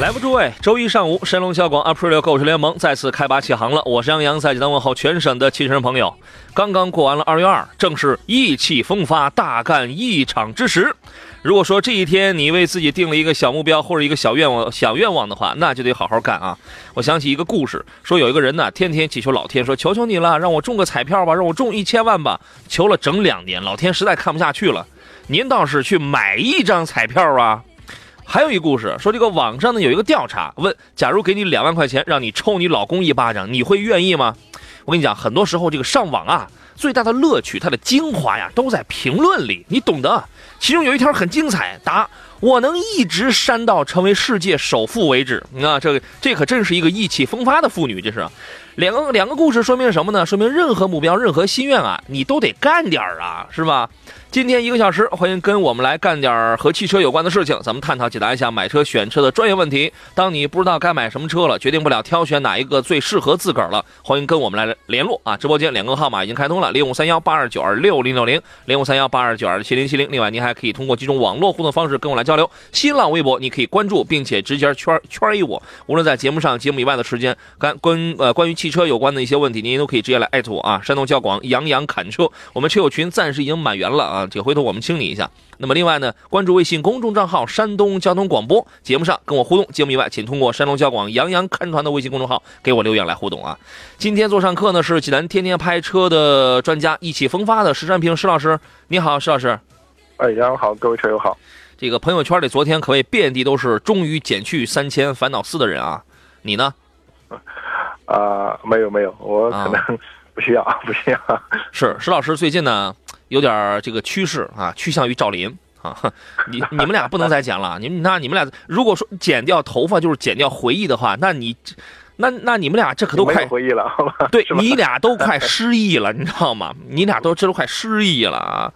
来吧，诸位！周一上午，神龙小广 April 购车联盟再次开拔启航了。我是杨洋，在济南问候全省的汽车人朋友。刚刚过完了二月二，正是意气风发、大干一场之时。如果说这一天你为自己定了一个小目标或者一个小愿望、小愿望的话，那就得好好干啊！我想起一个故事，说有一个人呢，天天祈求老天，说求求你了，让我中个彩票吧，让我中一千万吧。求了整两年，老天实在看不下去了，您倒是去买一张彩票啊！还有一故事，说这个网上呢有一个调查，问假如给你两万块钱，让你抽你老公一巴掌，你会愿意吗？我跟你讲，很多时候这个上网啊，最大的乐趣，它的精华呀，都在评论里，你懂得。其中有一条很精彩，答：我能一直删到成为世界首富为止。啊，这个这可真是一个意气风发的妇女，这是。两个两个故事说明什么呢？说明任何目标、任何心愿啊，你都得干点儿啊，是吧？今天一个小时，欢迎跟我们来干点和汽车有关的事情，咱们探讨解答一下买车选车的专业问题。当你不知道该买什么车了，决定不了挑选哪一个最适合自个儿了，欢迎跟我们来联络啊！直播间两个号码已经开通了：零五三幺八二九二六零六零、零五三幺八二九二七零七零。另外，您还可以通过几种网络互动方式跟我来交流。新浪微博你可以关注并且直接圈圈一我。无论在节目上、节目以外的时间，关关呃关于汽车有关的一些问题，您都可以直接来艾特我啊！山东交广杨洋侃车，我们车友群暂时已经满员了啊，这回头我们清。理一下，那么另外呢，关注微信公众账号“山东交通广播”，节目上跟我互动。节目以外，请通过山东交广杨洋看团的微信公众号给我留言来互动啊。今天做上课呢是济南天天拍车的专家，意气风发的石占平石老师，你好，石老师。哎，杨洋好，各位车友好。这个朋友圈里昨天可谓遍地都是终于减去三千烦恼四的人啊，你呢？啊，没有没有，我可能不需要，不需要。是石老师最近呢？有点这个趋势啊，趋向于赵林 啊，你你们俩不能再剪了，你们那你们俩如果说剪掉头发就是剪掉回忆的话，那你那那你们俩这可都快回忆了，好吧？对你俩都快失忆了，你知道吗？你俩都这都快失忆了啊！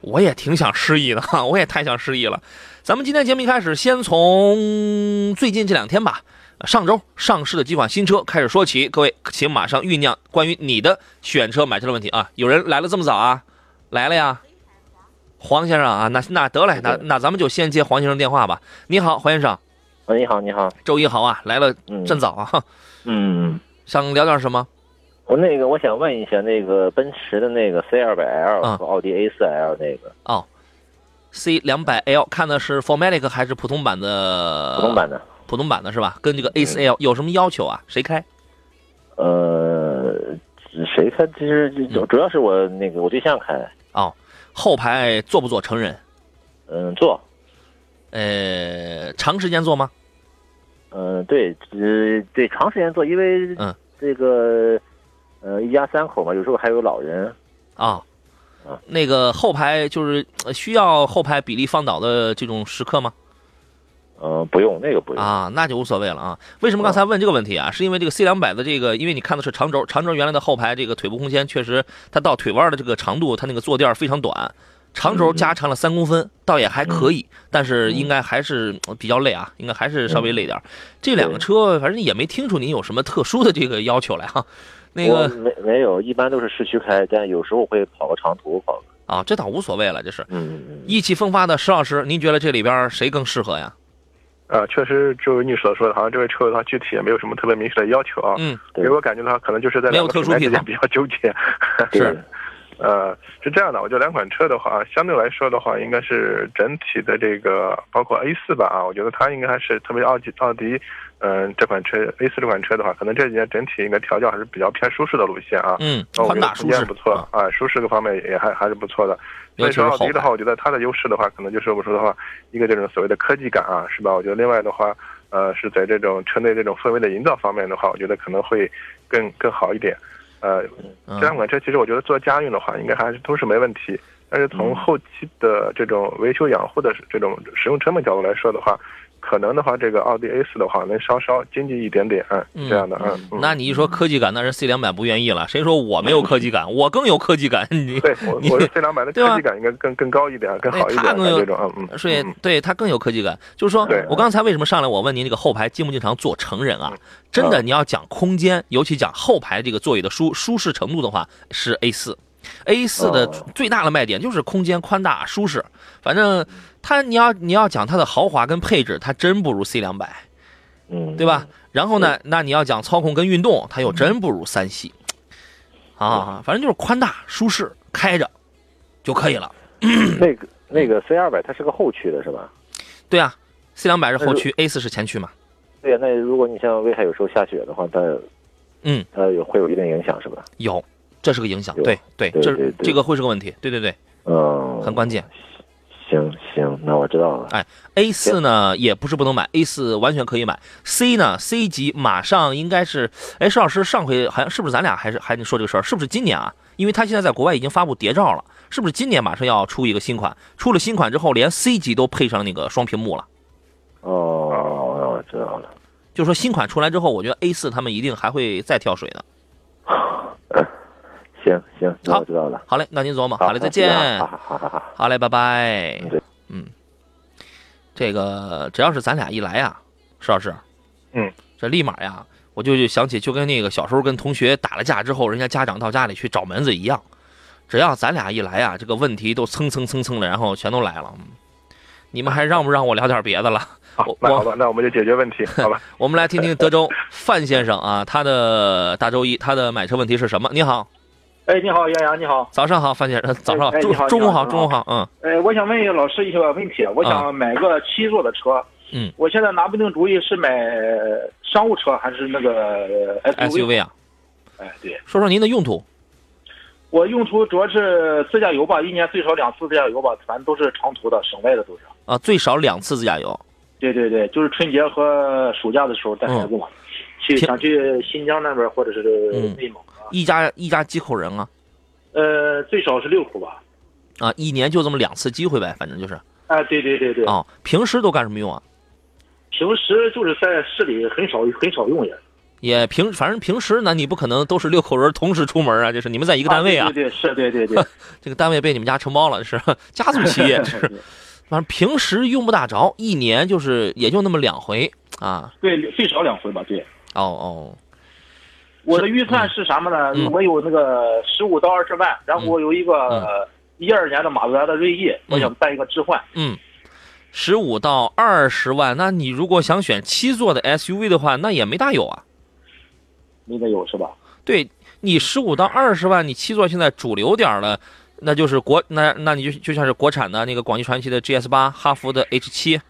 我也挺想失忆的哈，我也太想失忆了。咱们今天节目一开始，先从最近这两天吧，上周上市的几款新车开始说起。各位，请马上酝酿关于你的选车买车的问题啊！有人来了这么早啊？来了呀，黄先生啊，那那得嘞，那那咱们就先接黄先生电话吧。你好，黄先生。喂，你好，你好。周一好啊，来了真早啊。嗯。想聊点什么？我那个，我想问一下，那个奔驰的那个 C 二百 L 和奥迪 A 四 L 那个。哦，C 两百 L 看的是 Formatic 还是普通版的？普通版的。普通版的是吧？跟这个 A 四 L 有什么要求啊？谁开？呃，谁开？其实主主要是我那个我对象开。哦，后排坐不坐成人？嗯，坐。呃，长时间坐吗？嗯，对，呃，对，长时间坐，因为嗯，这个呃，一家三口嘛，有时候还有老人。啊，那个后排就是需要后排比例放倒的这种时刻吗？嗯，不用，那个不用啊，那就无所谓了啊。为什么刚才问这个问题啊？是因为这个 C 两百的这个，因为你看的是长轴，长轴原来的后排这个腿部空间确实，它到腿弯的这个长度，它那个坐垫非常短，长轴加长了三公分，倒也还可以，但是应该还是比较累啊，应该还是稍微累点。这两个车反正也没听出您有什么特殊的这个要求来哈。那个没没有，一般都是市区开，但有时候会跑个长途跑。啊，这倒无所谓了，这是。嗯嗯。意气风发的石老师，您觉得这里边谁更适合呀？啊，确实，就你所说的，好像这位车友他具体也没有什么特别明确的要求啊。嗯，给我感觉的话，可能就是在两个品牌之间比较纠结。是，呃，是这样的，我觉得两款车的话，相对来说的话，应该是整体的这个，包括 A 四吧啊，我觉得它应该还是特别奥迪奥迪，嗯，这款车 A 四这款车的话，可能这几年整体应该调教还是比较偏舒适的路线啊。嗯，宽大舒适不错啊，舒适各方面也还还是不错的。所以说奥迪的话，我觉得它的优势的话，可能就是我说的话，一个这种所谓的科技感啊，是吧？我觉得另外的话，呃，是在这种车内这种氛围的营造方面的话，我觉得可能会更更好一点。呃，这两款车其实我觉得做家用的话，应该还是都是没问题。但是从后期的这种维修养护的这种使用成本角度来说的话，可能的话，这个奥迪 A 四的话能稍稍经济一点点，嗯，这样的，嗯。那你一说科技感，那人 C 两百不愿意了。谁说我没有科技感？我更有科技感。你对，我我 C 两百的科技感应该更更高一点，更好一点。这种，嗯嗯。所以，对它更有科技感。就是说我刚才为什么上来我问您这个后排经不经常坐成人啊？真的，你要讲空间，尤其讲后排这个座椅的舒舒适程度的话，是 A 四。A 四的最大的卖点就是空间宽大舒适，反正它你要你要讲它的豪华跟配置，它真不如 C 两百，嗯，对吧？然后呢，那你要讲操控跟运动，它又真不如三系，啊，反正就是宽大舒适，开着就可以了。那个那个 C 二百它是个后驱的是吧？对啊，C 两百是后驱，A 四是前驱嘛？对呀，那如果你像威海有时候下雪的话，它嗯，它有会有一定影响是吧？有。这是个影响，对对，这这个会是个问题，对对对，嗯，很关键。行行，那我知道了。哎，A 四呢也不是不能买，A 四完全可以买。C 呢，C 级马上应该是，哎，石老师上回好像是不是咱俩还是还说这个事儿？是不是今年啊？因为他现在在国外已经发布谍照了，是不是今年马上要出一个新款？出了新款之后，连 C 级都配上那个双屏幕了。哦，我知道了。就说新款出来之后，我觉得 A 四他们一定还会再跳水的。行行，那我知道了。好嘞，那您琢磨。好嘞，再见。好好好好，好嘞，拜拜。嗯，这个只要是咱俩一来呀，石老师，嗯，这立马呀，我就想起就跟那个小时候跟同学打了架之后，人家家长到家里去找门子一样。只要咱俩一来呀，这个问题都蹭蹭蹭蹭的，然后全都来了。你们还让不让我聊点别的了？好，那好吧，那我们就解决问题，好吧？我们来听听德州范先生啊，他的大周一，他的买车问题是什么？你好。哎，你好，杨洋，你好，早上好，范先生，早上好，中中午好，中午好，嗯，哎，我想问一下老师一些问题，我想买个七座的车，嗯，我现在拿不定主意是买商务车还是那个 SUV 啊？哎，对，说说您的用途。我用途主要是自驾游吧，一年最少两次自驾游吧，反正都是长途的，省外的都是。啊，最少两次自驾游。对对对，就是春节和暑假的时候带孩子嘛，去想去新疆那边或者是内蒙。一家一家几口人啊？呃，最少是六口吧。啊，一年就这么两次机会呗，反正就是。啊，对对对对。哦，平时都干什么用啊？平时就是在市里很少很少用也。也平，反正平时那你不可能都是六口人同时出门啊，就是你们在一个单位啊。对对是，对对对。这个单位被你们家承包了，是 家族企业，是。反正平时用不大着，一年就是也就那么两回啊。对，最少两回吧，对。哦哦。我的预算是什么呢？我有那个十五到二十万，然后我有一个一二年的马自达的锐意，我想办一个置换。嗯，十五到二十万，那你如果想选七座的 SUV 的话，那也没大有啊。没大有是吧？对你十五到二十万，你七座现在主流点了，那就是国那那你就就像是国产的那个广汽传祺的 GS 八、哈弗的 H 七，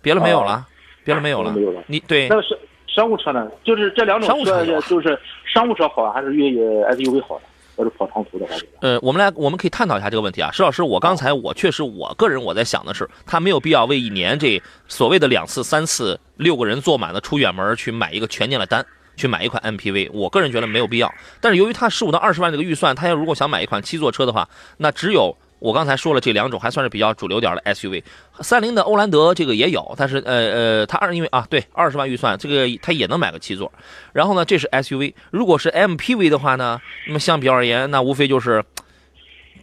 别的没有了，别的没有了。没有了。你对。那是。商务车呢，就是这两种车，就是商务车好还是越野 SUV 好呢？要是跑长途的话，呃，我们来，我们可以探讨一下这个问题啊，石老师，我刚才我确实，我个人我在想的是，他没有必要为一年这所谓的两次、三次、六个人坐满了出远门去买一个全年的单，去买一款 MPV，我个人觉得没有必要。但是由于他十五到二十万这个预算，他要如果想买一款七座车的话，那只有。我刚才说了这两种还算是比较主流点的 SUV，三菱的欧蓝德这个也有，但是呃呃，它二因为啊对二十万预算，这个它也能买个七座。然后呢，这是 SUV，如果是 MPV 的话呢，那么相比而言，那无非就是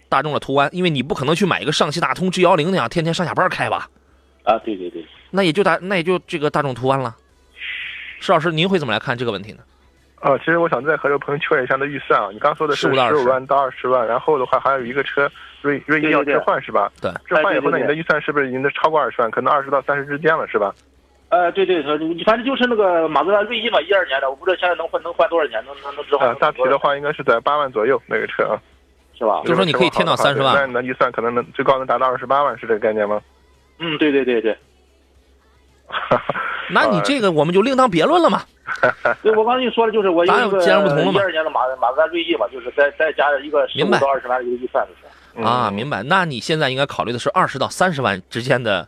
大众的途安，因为你不可能去买一个上汽大通 G 幺零那样天天上下班开吧？啊，对对对，那也就大那也就这个大众途安了。石老师，您会怎么来看这个问题呢？啊，其实我想再和这个朋友确认一下的预算啊，你刚说的是十五万到二十万，然后的话还有一个车。锐锐意要置换是吧？对，置换以后呢，你的预算是不是已经超过二十万？可能二十到三十之间了，是吧？呃，对对，反正就是那个马自达锐意嘛，一二年的，我不知道现在能换能换多少钱，能能能置换。大体的话应该是在八万左右那个车啊，是吧？就是说你可以添到三十万，那你的预算可能能最高能达到二十八万，是这个概念吗？嗯，对对对对。那你这个我们就另当别论了嘛。对，我刚才你说的就是我一个截然不同了一二年的马马自达锐意嘛，就是再再加一个十五到二十万的一个预算就是。啊，明白。那你现在应该考虑的是二十到三十万之间的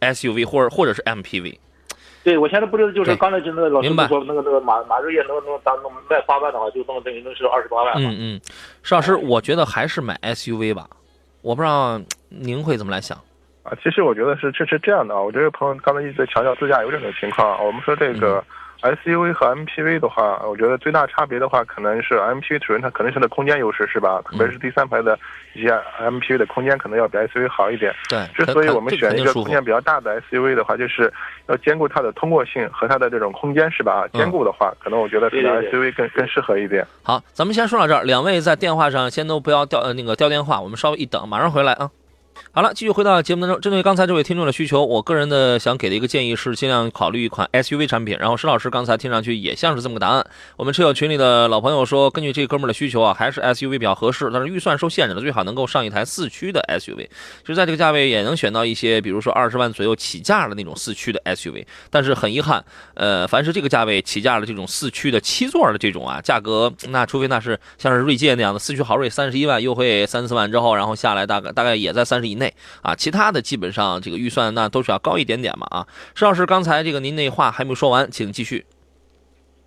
SUV，或者或者是 MPV。对，我现在不知道，就是刚才就那个老师说那个那个马马瑞业能能当能卖八万的话，就能等于能是二十八万。嗯嗯，邵老师，我觉得还是买 SUV 吧，我不知道您会怎么来想。啊，其实我觉得是这是这样的啊，我觉得朋友刚才一直在强调自驾游这种情况啊，我们说这个。SUV 和 MPV 的话，我觉得最大差别的话，可能是 MPV 首先它可能是它空间优势，是吧？特别是第三排的一些 MPV 的空间可能要比 SUV 好一点。对，之所以我们选一个空间比较大的 SUV 的话，就是要兼顾它的通过性和它的这种空间，是吧？兼顾的话，可能我觉得这个 SUV 更更适合一点。好，咱们先说到这儿，两位在电话上先都不要掉呃那个掉电话，我们稍微一等，马上回来啊。好了，继续回到节目当中。针对刚才这位听众的需求，我个人的想给的一个建议是，尽量考虑一款 SUV 产品。然后石老师刚才听上去也像是这么个答案。我们车友群里的老朋友说，根据这哥们的需求啊，还是 SUV 比较合适，但是预算受限制的，最好能够上一台四驱的 SUV。其实在这个价位也能选到一些，比如说二十万左右起价的那种四驱的 SUV。但是很遗憾，呃，凡是这个价位起价的这种四驱的七座的这种啊，价格那除非那是像是锐界那样的四驱豪锐，三十一万优惠三四万之后，然后下来大概大概也在三十以内啊。其他的基本上这个预算那都是要高一点点嘛啊，石老师刚才这个您那话还没有说完，请继续。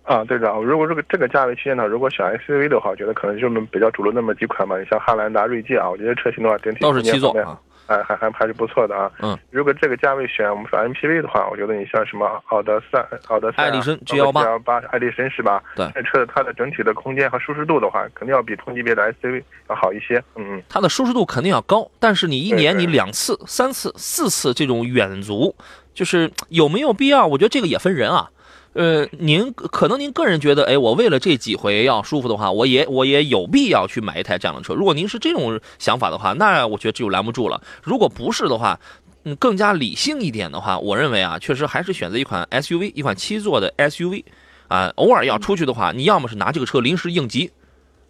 啊，队长，如果这个这个价位区间呢，如果选 SUV 的话，我觉得可能就是比较主流那么几款嘛，你像汉兰达、锐界啊，我觉得车型的话整体都是七座啊。哎，还还还是不错的啊。嗯，如果这个价位选我们说 MPV 的话，我觉得你像什么奥德赛、奥德赛、艾力绅 G 幺八、八艾力绅是吧？对，这车它的整体的空间和舒适度的话，肯定要比同级别的 SUV 要好一些。嗯嗯，它的舒适度肯定要高，但是你一年你两次、三次、四次这种远足，就是有没有必要？我觉得这个也分人啊。呃，您可能您个人觉得，哎，我为了这几回要舒服的话，我也我也有必要去买一台这样的车。如果您是这种想法的话，那我觉得这就拦不住了。如果不是的话，嗯，更加理性一点的话，我认为啊，确实还是选择一款 SUV，一款七座的 SUV，啊，偶尔要出去的话，你要么是拿这个车临时应急，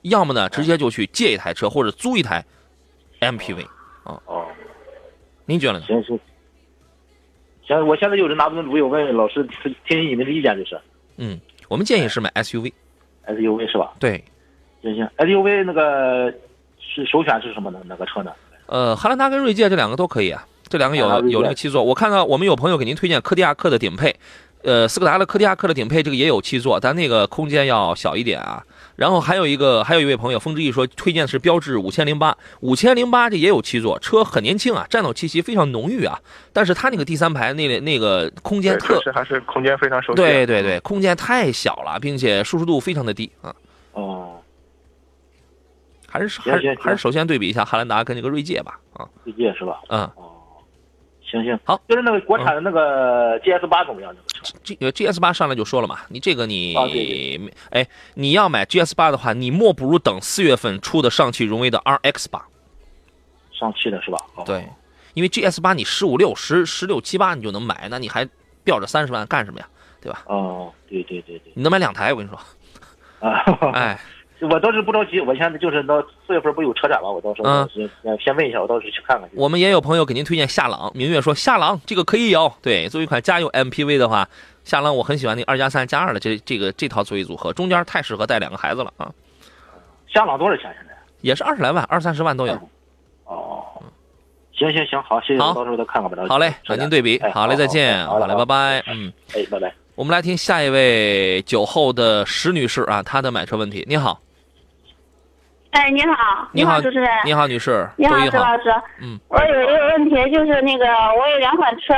要么呢直接就去借一台车或者租一台 MPV 啊。哦，您觉得呢？行行。现我现在就是拿不准主意，我问老师听听你们的意见就是。嗯，我们建议是买 SUV，SUV 是吧？对，行行，SUV 那个是首选是什么呢？哪个车呢？呃，汉兰达跟锐界这两个都可以啊，这两个有有那个七座。我看到我们有朋友给您推荐柯迪亚克的顶配。呃，斯柯达的柯迪亚克的顶配这个也有七座，但那个空间要小一点啊。然后还有一个，还有一位朋友风之翼说推荐的是标致五千零八，五千零八这也有七座，车很年轻啊，战斗气息非常浓郁啊。但是它那个第三排那那个空间特是还是空间非常受限，对对对，空间太小了，并且舒适度非常的低啊。哦，还是还是还是首先对比一下汉兰达跟这个锐界吧啊。锐界是吧？嗯。哦。行行好，就是那个国产的那个 GS 八怎么样？这个 G GS 八上来就说了嘛，你这个你哎，你要买 GS 八的话，你莫不如等四月份出的上汽荣威的 RX 八。上汽的是吧？对，因为 GS 八你十五六十十六七八你就能买，那你还吊着三十万干什么呀？对吧？哦，对对对对，你能买两台，我跟你说。啊，哎。我倒是不着急，我现在就是到四月份不有车展吗？我到时候嗯先问一下，我到时候去看看。我们也有朋友给您推荐夏朗，明月说夏朗这个可以有。对，作为一款家用 MPV 的话，夏朗我很喜欢那二加三加二的这这个这套座椅组合，中间太适合带两个孩子了啊。夏朗多少钱现在？也是二十来万，二三十万都有。哦，行行行，好，谢谢，到时候再看看吧。好嘞，和您对比。好嘞，再见。好嘞，拜拜。嗯，哎，拜拜。我们来听下一位酒后的石女士啊，她的买车问题。你好。哎，你好，你好，主持人，你好，女士，你好，周老师，嗯，我有一个问题，就是那个我有两款车，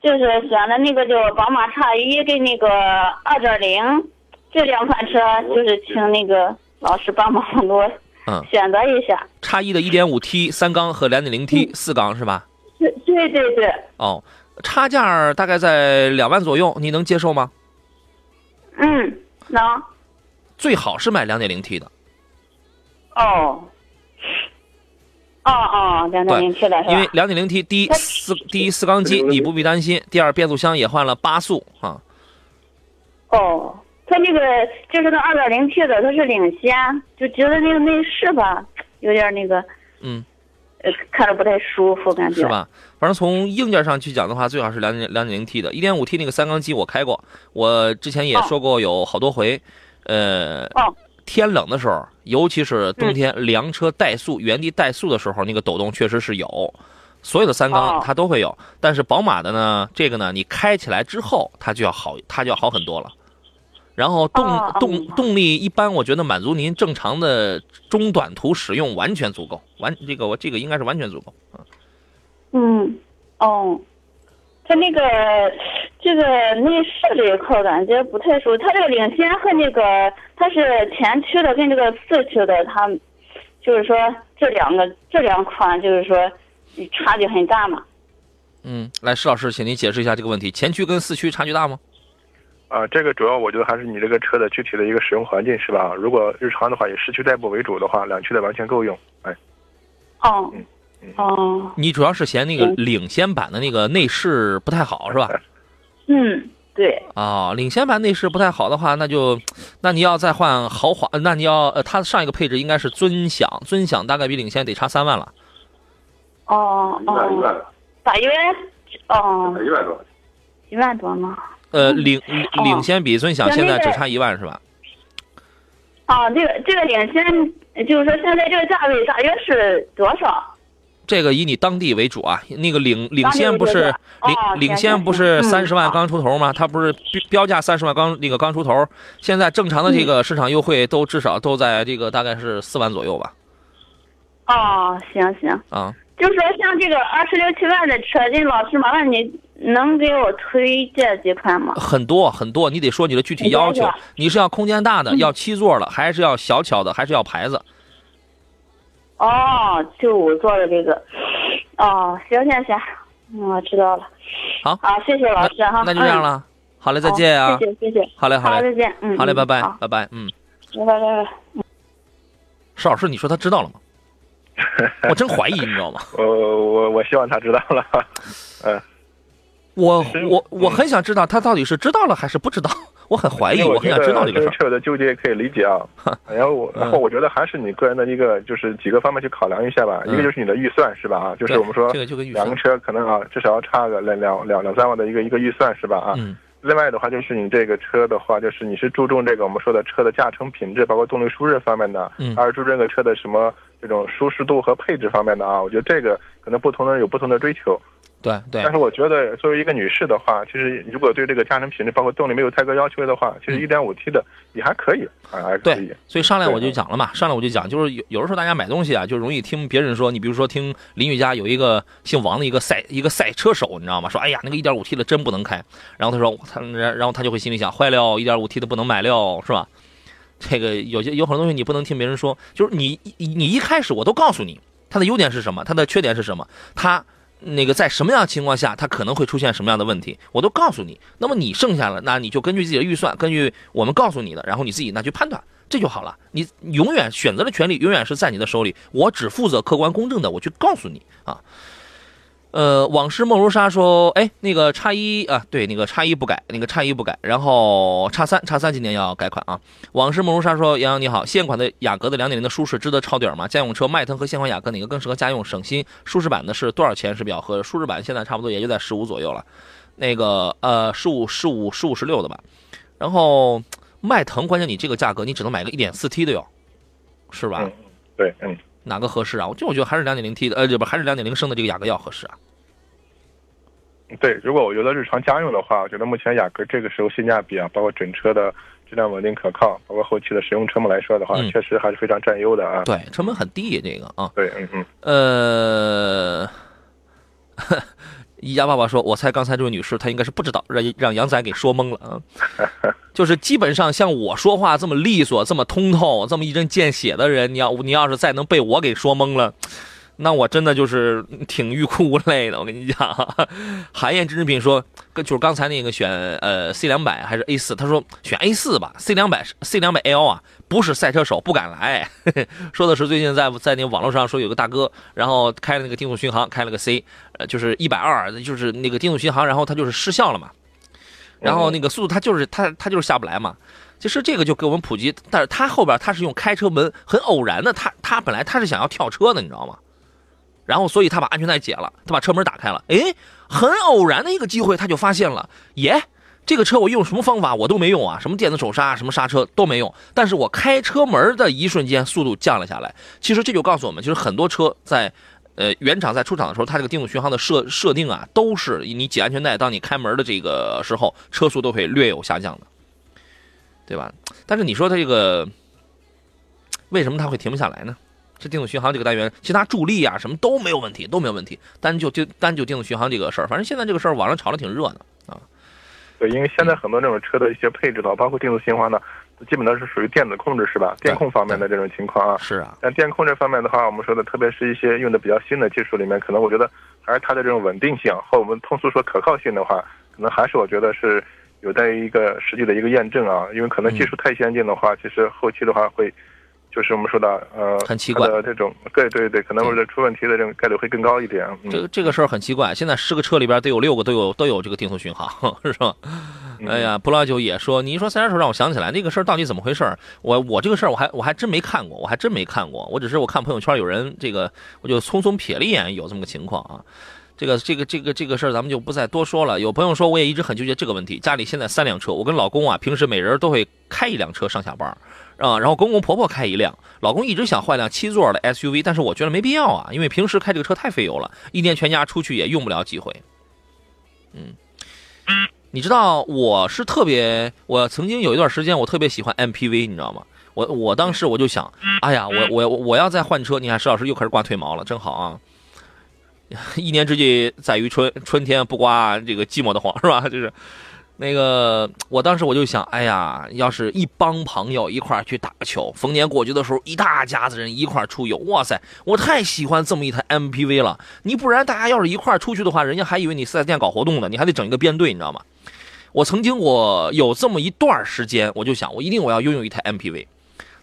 就是选的那个就宝马叉一跟那个二点零，这两款车就是请那个老师帮忙给我嗯选择一下。叉一的一点五 T 三缸和两点零 T 四缸是吧？对对对对。哦，差价大概在两万左右，你能接受吗？嗯，能。最好是买两点零 T 的。哦，哦哦，两点零 T 的是因为两点零 T 第一四第一四缸机你不必担心，第二变速箱也换了八速啊。哦，它那个就是那二点零 T 的，它是领先，就觉得那个内饰吧，有点那个，嗯，呃，看着不太舒服，感觉是吧？反正从硬件上去讲的话，最好是两点两点零 T 的，一点五 T 那个三缸机我开过，我之前也说过有好多回，呃。哦。天冷的时候，尤其是冬天，凉车怠速、原地怠速的时候，那个抖动确实是有。所有的三缸哦它都会有，但是宝马的呢，这个呢，你开起来之后它就要好，它就要好很多了。然后动哦动嗯动力一般，我觉得满足您正常的中短途使用完全足够，完这个我这个应该是完全足够。嗯嗯，哦，它那个这个内饰这一块感觉不太熟，它这个领先和那个它是前驱的跟这个四驱的，它就是说这两个这两款就是说差距很大嘛。嗯，来，施老师，请您解释一下这个问题：前驱跟四驱差距大吗？啊，这个主要我觉得还是你这个车的具体的一个使用环境是吧？如果日常的话以市区代步为主的话，两驱的完全够用。哎，哦嗯哦，你主要是嫌那个嗯领先版的那个内饰不太好是吧？嗯，对，啊、领先版内饰不太好的话，那就，那你要再换豪华，那你要呃，它上一个配置应该是尊享，尊享大概比领先得差三万了。哦哦，大约哦一万多。一万多吗？呃，嗯领领先比尊享现在只差一万是吧？哦，这个这个领先就是说现在这个价位大约是多少？这个以你当地为主啊，那个领领先不是领领先不是行三十万嗯刚出头吗？它不是标标价三十万刚那个刚出头，现在正常的这嗯个市场优惠都至少都在这个大概是四万左右吧？哦，行行。啊，就说像这个二十六七万的车，这老师麻烦你能给我推荐几款吗？很多很多，你得说你的具体要求你是要空间大的，嗯要七座的，还是要小巧的，还是要牌子？哦，就我做的这个。哦，行行行，嗯我知道了。好好，谢谢老师哈。那就这样了，好嘞，嗯。再见啊，谢谢谢谢。好嘞，好好，嘞，再见。嗯，好嘞，嗯拜拜，拜拜，嗯，拜拜拜拜。石老师，你说他知道了吗？我真怀疑，你知道吗？我我我希望他知道了。嗯，我我我嗯很想知道他到底是知道了还是不知道，我很怀疑，我我很想知道这个事儿。车友的纠结可以理解啊。然后我，然后我觉得还是你个人的一个，就是几个方面去考量一下吧。嗯一个就是你的预算是吧？啊，就是我们说两个，车可能啊，至少要差个两两两两三万的一个一个预算是吧？啊，嗯另外的话，就是你这个车的话，就是你是注重这个我们说的车的驾乘品质，包括动力舒适方面的，嗯还是注重这个车的什么这种舒适度和配置方面的啊？我觉得这个可能不同的人有不同的追求。对对但是我觉得作为一个女士的话，其实如果对这个家庭品质包括动力没有太高要求的话，其实一点五 T 的也还可以啊，还可以对。，所以上来我就讲了嘛，上来我就讲，就是有有的时候大家买东西啊，就容易听别人说，你比如说听邻居家有一个姓王的一个赛一个赛车手，你知道吗？说哎呀那个一点五 T 的真不能开，然后他说他然然后他就会心里想，坏了一点五 T 的不能买了，是吧？这个有些有很多东西你不能听别人说，就是你你你一开始我都告诉你它的优点是什么，它的缺点是什么，它那个在什么样情况下它可能会出现什么样的问题，我都告诉你。那么你剩下了，那你就根据自己的预算，根据我们告诉你的，然后你自己那去判断，这就好了。你永远选择的权利永远是在你的手里，我只负责客观公正的，我去告诉你啊。呃，往事梦如沙说，哎，那个叉一啊，对，那个叉一不改，那个叉一不改，然后叉三，叉三今年要改款啊。往事梦如沙说，杨洋你好，现款的雅阁的2.0的舒适值得抄底儿吗？家用车迈腾和现款雅阁哪个更适合家用省心？舒适版的是多少钱是比较合适？舒适版现在差不多也就在十五左右了，那个呃十五十五十五十六的吧。然后迈腾，关键你这个价格你只能买个 1.4T 的哟，是吧？对，嗯，哪个合适啊？我就我觉得还是 2.0T 的，呃，不还是2.0升的这个雅阁要合适啊。对。如果我觉得日常家用的话，我觉得目前雅阁这个时候性价比啊，包括整车的质量稳定可靠，包括后期的使用成本来说的话，嗯确实还是非常占优的啊。对，成本很低这个啊。对，嗯嗯。呃，一家爸爸说：“我猜刚才这位女士她应该是不知道，让让杨仔给说懵了啊。就是基本上像我说话这么利索、这么通透、这么一针见血的人，你要你要是再能被我给说懵了。”那我真的就是挺欲哭无泪的，我跟你讲。韩燕真品说，就是刚才那个选呃 C 两百还是 A 四，他说选 A 四吧，C 两百 C 两百 L 啊，不是赛车手不敢来。说的是最近在在那个网络上说有个大哥，然后开了那个定速巡航，开了个 C，呃就是一百二，就是那个定速巡航，然后他就是失效了嘛，然后那个速度他就是他他就是下不来嘛。其实这个就给我们普及，但是他后边他是用开车门，很偶然的，他他本来他是想要跳车的，你知道吗？然后，所以他把安全带解了，他把车门打开了。诶，很偶然的一个机会，他就发现了，耶，这个车我用什么方法我都没用啊，什么电子手刹、什么刹车都没用，但是我开车门的一瞬间速度降了下来。其实这就告诉我们，其实很多车在呃，原厂在出厂的时候，它这个定速巡航的设设定啊，都是你解安全带，当你开门的这个时候，车速都会略有下降的，对吧？但是你说它这个为什么它会停不下来呢？这定速巡航这个单元，其他助力啊什么都没有问题，都没有问题。单就就单就定速巡航这个事儿，反正现在这个事儿网上炒的挺热的啊。对，因为现在很多这种车的一些配置的话，包括定速巡航呢，基本都是属于电子控制，是吧？电控方面的这种情况啊。是啊。但电控这方面的话，我们说的，特别是一些用的比较新的技术里面，可能我觉得还是它的这种稳定性和我们通俗说可靠性的话，可能还是我觉得是有待于一个实际的一个验证啊。因为可能技术太先进的话，其实后期的话会。就是我们说的，呃，很奇怪的这种，对对对，可能会出问题的这种概率会更高一点。这个这个事儿很奇怪，现在十个车里边得有六个都有都有这个定速巡航，是吧？哎呀，布拉九也说，你一说三十手让我想起来那个事儿到底怎么回事？我我这个事儿我还我还真没看过，我还真没看过，我只是我看朋友圈有人这个，我就匆匆瞥了一眼，有这么个情况啊。这个这个这个这个事儿咱们就不再多说了。有朋友说，我也一直很纠结这个问题，家里现在三辆车，我跟老公啊平时每人都会开一辆车上下班。啊，然后公公婆婆开一辆，老公一直想换辆七座的 SUV，但是我觉得没必要啊，因为平时开这个车太费油了，一年全家出去也用不了几回。嗯，你知道我是特别，我曾经有一段时间我特别喜欢 MPV，你知道吗？我我当时我就想，哎呀，我我我要再换车，你看石老师又开始刮腿毛了，真好啊！一年之计在于春，春天不刮这个寂寞的慌，是吧？就是。那个，我当时我就想，哎呀，要是一帮朋友一块去打球，逢年过节的时候，一大家子人一块出游，哇塞，我太喜欢这么一台 MPV 了。你不然大家要是一块出去的话，人家还以为你四 S 店搞活动呢，你还得整一个编队，你知道吗？我曾经我有这么一段时间，我就想，我一定我要拥有一台 MPV。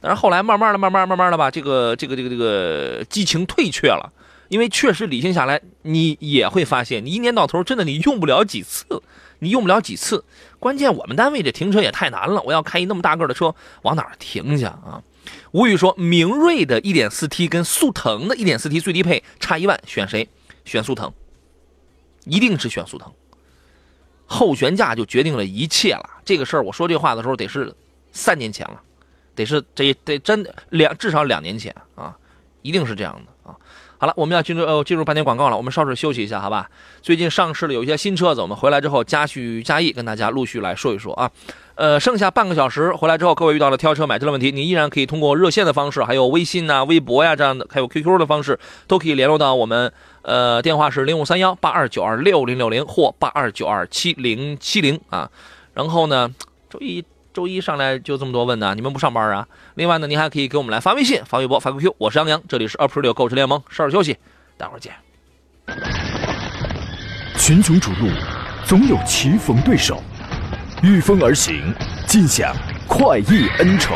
但是后来慢慢的、慢慢、慢慢的吧，这个、这个、这个、这个激情退却了，因为确实理性下来，你也会发现，你一年到头真的你用不了几次。你用不了几次，关键我们单位这停车也太难了。我要开一那么大个的车，往哪儿停去啊？吴宇说，明锐的 1.4T 跟速腾的 1.4T 最低配差一万，选谁？选速腾，一定是选速腾。后悬架就决定了一切了。这个事儿我说这话的时候得是三年前了，得是得得真两至少两年前啊，一定是这样的。好了，我们要进入呃进入半天广告了，我们稍事休息一下，好吧？最近上市了有一些新车子，我们回来之后加叙加议，跟大家陆续来说一说啊。呃，剩下半个小时回来之后，各位遇到了挑车买车的问题，你依然可以通过热线的方式，还有微信呐、微博呀这样的，还有 QQ 的方式，都可以联络到我们。呃，电话是零五三幺八二九二六零六零或八二九二七零七零啊。然后呢，周一。周一上来就这么多问呢，你们不上班啊？另外呢，您还可以给我们来发微信、发微博、发 QQ。我是杨洋，这里是 April 购车联盟，稍事休息，待会儿见。群雄逐鹿，总有棋逢对手，御风而行，尽享快意恩仇，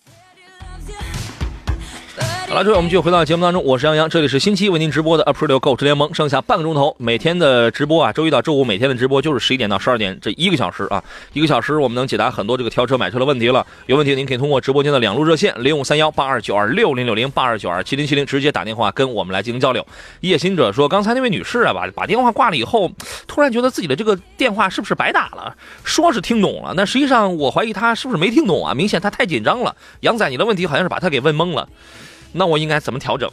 好了，各位，我们继续回到节目当中，我是杨洋，这里是星期为您直播的 April 购车联盟，剩下半个钟头，每天的直播啊，周一到周五每天的直播就是十一点到十二点这一个小时啊，一个小时我们能解答很多这个挑车买车的问题了。有问题您可以通过直播间的两路热线零五三幺八二九二六零六零八二九二七零七零直接打电话跟我们来进行交流。夜行者说，刚才那位女士啊，把把电话挂了以后，突然觉得自己的这个电话是不是白打了？说是听懂了，那实际上我怀疑她是不是没听懂啊？明显她太紧张了。杨仔，你的问题好像是把她给问懵了。那我应该怎么调整？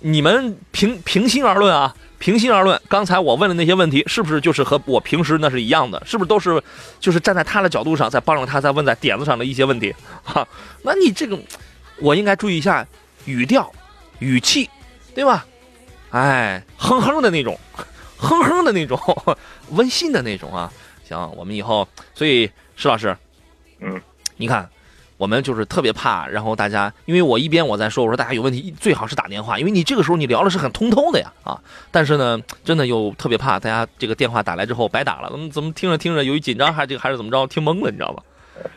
你们平平心而论啊，平心而论，刚才我问的那些问题，是不是就是和我平时那是一样的？是不是都是就是站在他的角度上，在帮助他，在问在点子上的一些问题？哈，那你这个，我应该注意一下语调、语气，对吧？哎，哼哼的那种，哼哼的那种，温馨的那种啊。行，我们以后，所以石老师，嗯，你看。我们就是特别怕，然后大家，因为我一边我在说，我说大家有问题最好是打电话，因为你这个时候你聊的是很通透的呀，啊，但是呢，真的又特别怕大家这个电话打来之后白打了，怎么怎么听着听着由于紧张还是这个还是怎么着听懵了，你知道吧？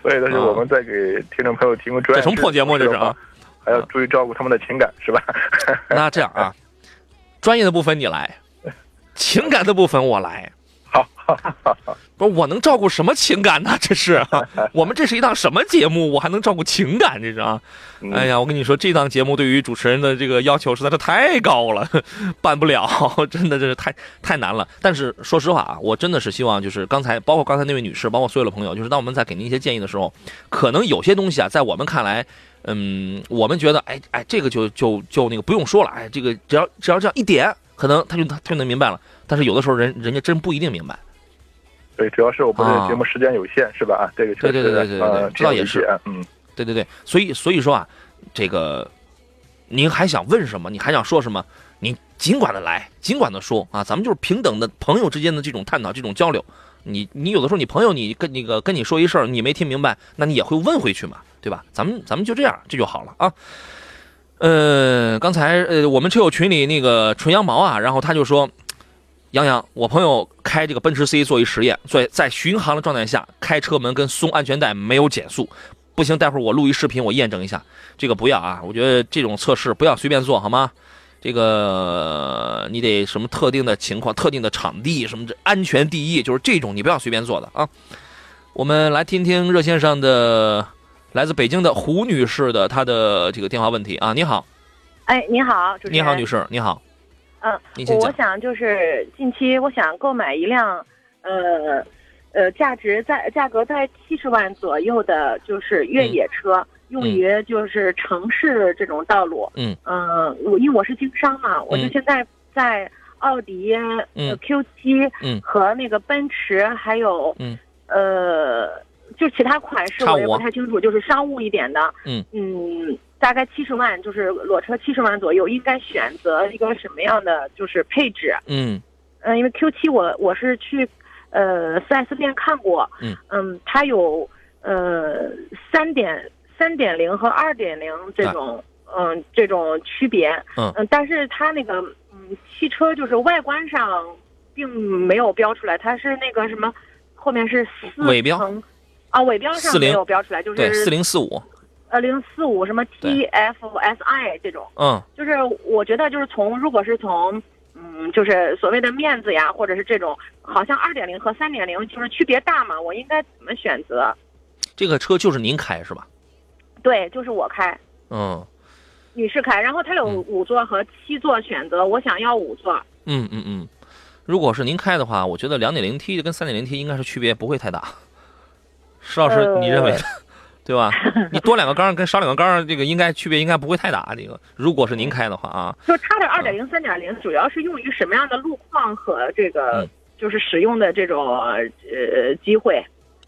所以，但是我们在给听众朋友提供专业，这什么破节目这是啊？还要注意照顾他们的情感，是吧？那这样啊，专业的部分你来，情感的部分我来。好，不是我能照顾什么情感呢？这是 我们这是一档什么节目？我还能照顾情感？这是啊！哎呀，我跟你说，这档节目对于主持人的这个要求实在是太高了，办不了，真的这是太太难了。但是说实话啊，我真的是希望，就是刚才包括刚才那位女士，包括所有的朋友，就是当我们在给您一些建议的时候，可能有些东西啊，在我们看来，嗯，我们觉得，哎哎，这个就就就那个不用说了，哎，这个只要只要这样一点，可能他就他就能明白了。但是有的时候人人家真不一定明白，对，主要是我们的节目时间有限，是吧？啊，这个确实，对对对对对，这倒也是，嗯，对对对，所以所以说啊，这个您还想问什么？你还想说什么？你尽管的来，尽管的说啊，咱们就是平等的朋友之间的这种探讨，这种交流。你你有的时候你朋友你跟那个跟你说一事儿，你没听明白，那你也会问回去嘛，对吧？咱们咱们就这样，这就好了啊。呃，刚才呃我们车友群里那个纯羊毛啊，然后他就说。杨洋，我朋友开这个奔驰 C 做一实验，在在巡航的状态下开车门跟松安全带没有减速，不行，待会儿我录一视频，我验证一下。这个不要啊，我觉得这种测试不要随便做好吗？这个你得什么特定的情况、特定的场地，什么安全第一，就是这种你不要随便做的啊。我们来听听热线上的来自北京的胡女士的她的这个电话问题啊。你好，哎，你好，你好，女士，你好。嗯，我想就是近期我想购买一辆，呃，呃，价值在价格在七十万左右的，就是越野车，用于就是城市这种道路。嗯。嗯，我因为我是经商嘛，我就现在在奥迪嗯。Q 七嗯。和那个奔驰还有嗯。呃，就其他款式我也不太清楚，就是商务一点的。嗯嗯。大概七十万，就是裸车七十万左右，应该选择一个什么样的就是配置？嗯嗯，因为 Q 七我我是去呃四 S 店看过，嗯嗯，它有呃三点三点零和二点零这种嗯这种区别，嗯嗯，但是它那个嗯汽车就是外观上并没有标出来，它是那个什么后面是四尾标啊尾标上没有标出来，就是对四零四五。二零四五什么 TFSI 这种，嗯，就是我觉得就是从如果是从嗯就是所谓的面子呀，或者是这种，好像二点零和三点零就是区别大嘛，我应该怎么选择？这个车就是您开是吧？对，就是我开。嗯，女士开，然后它有五座和七座选择，我想要五座。嗯嗯嗯，如果是您开的话，我觉得两点零 T 跟三点零 T 应该是区别不会太大。石老师，你认为？对吧？你多两个缸跟少两个缸，这个应该区别应该不会太大。这个如果是您开的话啊，就它的二点零、三点零，主要是用于什么样的路况和这个就是使用的这种呃机会，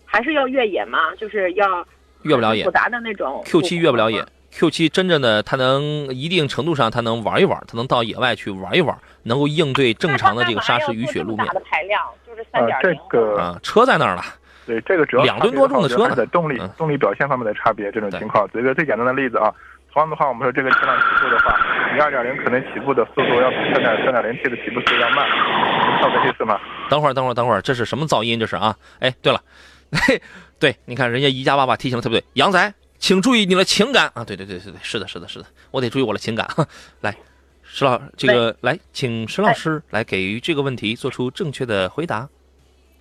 还是要越野吗？就是要越不了野复杂的那种。Q 七越不了野，Q 七真正的它能一定程度上它能玩一玩，它能到野外去玩一玩，能够应对正常的这个沙石雨雪路面。的排量就是三点零。这个啊，车在那儿了。对，这个主要两吨多重的车的动力动力表现方面的差别，这种情况。举一个最简单的例子啊，同样的话，我们说这个车辆起步的话，你二点零可能起步的速度要比三点三点零 T 的起步速度要慢，晓得意思吗？等会儿，等会儿，等会儿，这是什么噪音？这是啊？哎，对了，嘿，对，你看人家宜家爸爸提醒的特别对，杨仔，请注意你的情感啊！对对对对对，是的，是的，是的，我得注意我的情感。来，石老，这个来，请石老师来给予这个问题做出正确的回答。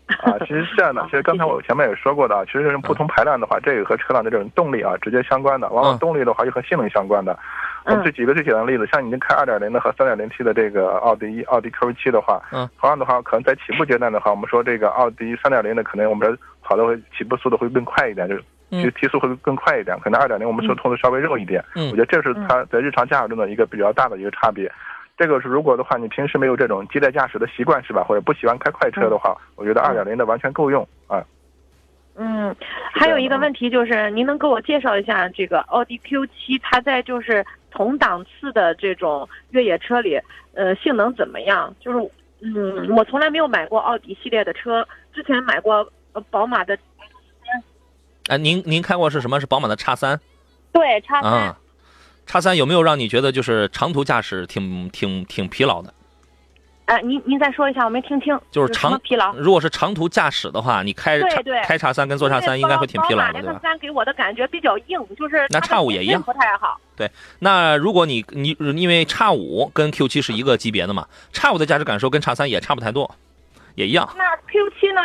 啊，其实是这样的。其实刚才我前面也说过的啊，其实不同排量的话，这个和车辆的这种动力啊直接相关的。往往动力的话又和性能相关的。我们就举个最简单的例子，像你开二点零的和三点零 T 的这个奥迪奥迪 Q 七的话，嗯，同样的话，可能在起步阶段的话，我们说这个奥迪三点零的可能我们说跑的会起步速度会更快一点，就是其实提速会更快一点。可能二点零我们说通的稍微肉一点。嗯，我觉得这是它在日常驾驶中的一个比较大的一个差别。这个是如果的话，你平时没有这种激烈驾驶的习惯是吧？或者不喜欢开快车的话，我觉得二点零的完全够用啊。嗯，还有一个问题就是，您能给我介绍一下这个奥迪 Q 七，它在就是同档次的这种越野车里，呃，性能怎么样？就是嗯，我从来没有买过奥迪系列的车，之前买过呃宝马的。哎，您您开过是什么？是宝马的叉三？对，叉三。叉三有没有让你觉得就是长途驾驶挺挺挺疲劳的？哎，您您再说一下，我没听清。就是长疲劳。如果是长途驾驶的话，你开开叉三跟坐叉三应该会挺疲劳的，对吧？叉三给我的感觉比较硬，就是那叉五也一样，不太好。对，那如果你你因为叉五跟 Q 七是一个级别的嘛，叉五的驾驶感受跟叉三也差不太多。也一样。那 Q 七呢？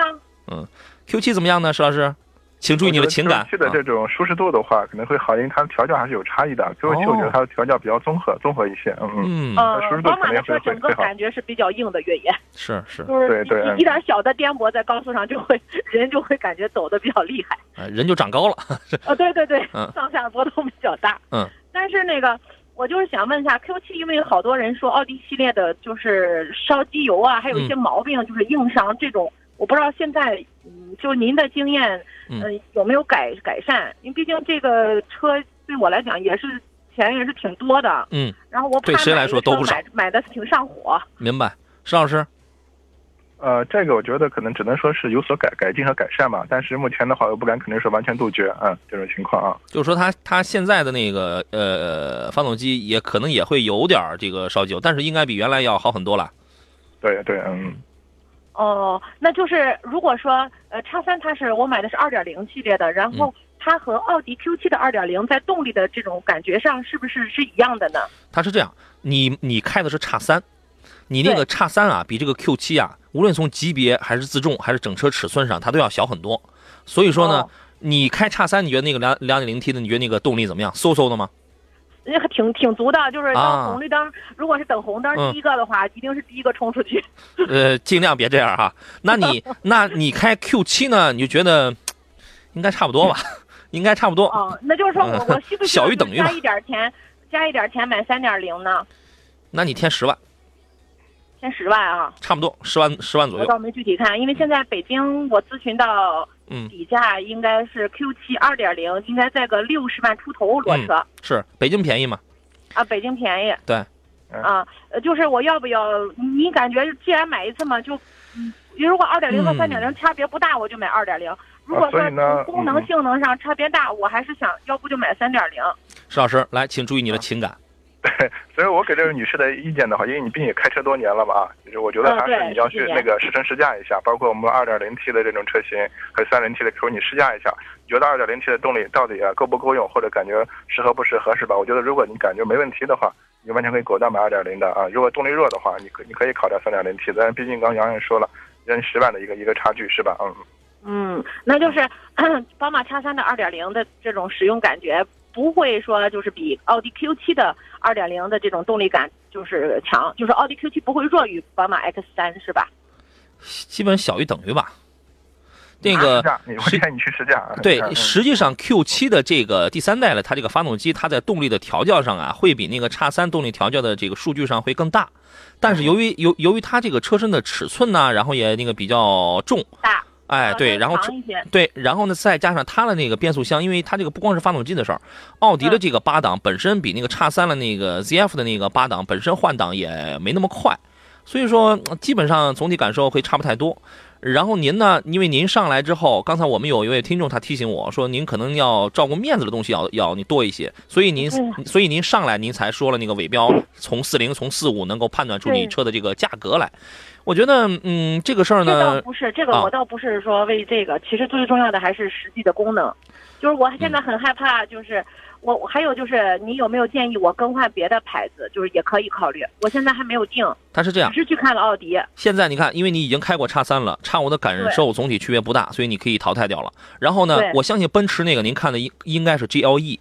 嗯，Q 七怎么样呢，石老师？请注意你的情感。Q 七的这种舒适度的话，可能会好，因为它的调教还是有差异的。Q 七我觉得它的调教比较综合，综合一些。嗯嗯。嗯，宝马的车整个感觉是比较硬的越野。是是。就是对对。一点小的颠簸在高速上就会人就会感觉走的比较厉害。人就长高了。啊，对对对，上下波动比较大。嗯。但是那个，我就是想问一下，Q 七，因为好多人说奥迪系列的就是烧机油啊，还有一些毛病，就是硬伤这种。我不知道现在，嗯，就您的经验，嗯，有没有改改善？因为毕竟这个车对我来讲也是钱也是挺多的，嗯。然后我对谁来说都不少，买的挺上火。明白，石老师。呃，这个我觉得可能只能说是有所改改进和改善吧，但是目前的话，我不敢肯定说完全杜绝，嗯，这种情况啊。就是说，它它现在的那个呃发动机也可能也会有点这个烧机油，但是应该比原来要好很多了。对对，嗯。哦，那就是如果说呃叉三它是我买的是二点零系列的，然后它和奥迪 Q 七的二点零在动力的这种感觉上是不是是一样的呢？它是这样，你你开的是叉三，你那个叉三啊比这个 Q 七啊，无论从级别还是自重还是整车尺寸上，它都要小很多。所以说呢，你开叉三，你觉得那个两两点零 T 的，你觉得那个动力怎么样？嗖嗖的吗？那还挺挺足的，就是等红绿灯，如果是等红灯第一个的话，一定是第一个冲出去。呃，尽量别这样哈。那你 那你开 Q 七呢？你就觉得应该差不多吧？应该差不多。哦，那就是说我我需不 需要小于等于加一点钱？加一点钱买三点零呢？那你添十万。添十万啊？差不多十万十万左右。我倒没具体看，因为现在北京我咨询到。嗯，底价应该是 Q 七二点零，应该在个六十万出头裸车。是北京便宜吗？啊，北京便宜。对。啊，就是我要不要？你感觉既然买一次嘛，就，嗯，如果二点零和三点零差别不大，我就买二点零。如果说功能性能上差别大，我还是想要不就买三点零。石老师，来，请注意你的情感。对，所以我给这位女士的意见的话，因为你毕竟开车多年了嘛啊，就是我觉得还是你要去那个试乘试驾一下，包括我们二点零 T 的这种车型和三零 T 的 Q，你试驾一下，你觉得二点零 T 的动力到底啊够不够用，或者感觉适合不适合是吧？我觉得如果你感觉没问题的话，你完全可以果断买二点零的啊。如果动力弱的话，你可你可以考虑三点零 T，但毕竟刚杨洋说了，人十万的一个一个差距是吧？嗯嗯，那就是 宝马叉三的二点零的这种使用感觉。不会说就是比奥迪 Q 七的二点零的这种动力感就是强，就是奥迪 Q 七不会弱于宝马 X 三是吧？基本小于等于吧。那个，我建议你去试驾。对，实际上 Q 七的这个第三代的它这个发动机，它在动力的调教上啊，会比那个叉三动力调教的这个数据上会更大。但是由于由由于它这个车身的尺寸呢，然后也那个比较重。大。哎，对，然后对，然后呢，再加上它的那个变速箱，因为它这个不光是发动机的事儿，奥迪的这个八档本身比那个叉三的那个 ZF 的那个八档本身换挡也没那么快，所以说基本上总体感受会差不太多。然后您呢，因为您上来之后，刚才我们有一位听众他提醒我说，您可能要照顾面子的东西要要你多一些，所以您所以您上来您才说了那个尾标从四零从四五 能够判断出你车的这个价格来。我觉得，嗯，这个事儿呢，这倒不是，这个我倒不是说为这个，其实最重要的还是实际的功能。就是我现在很害怕，就是我还有就是，你有没有建议我更换别的牌子？就是也可以考虑。我现在还没有定。他是这样，只是去看了奥迪。现在你看，因为你已经开过叉三了，叉五的感受总体区别不大，所以你可以淘汰掉了。然后呢，我相信奔驰那个您看的应应该是 GLE。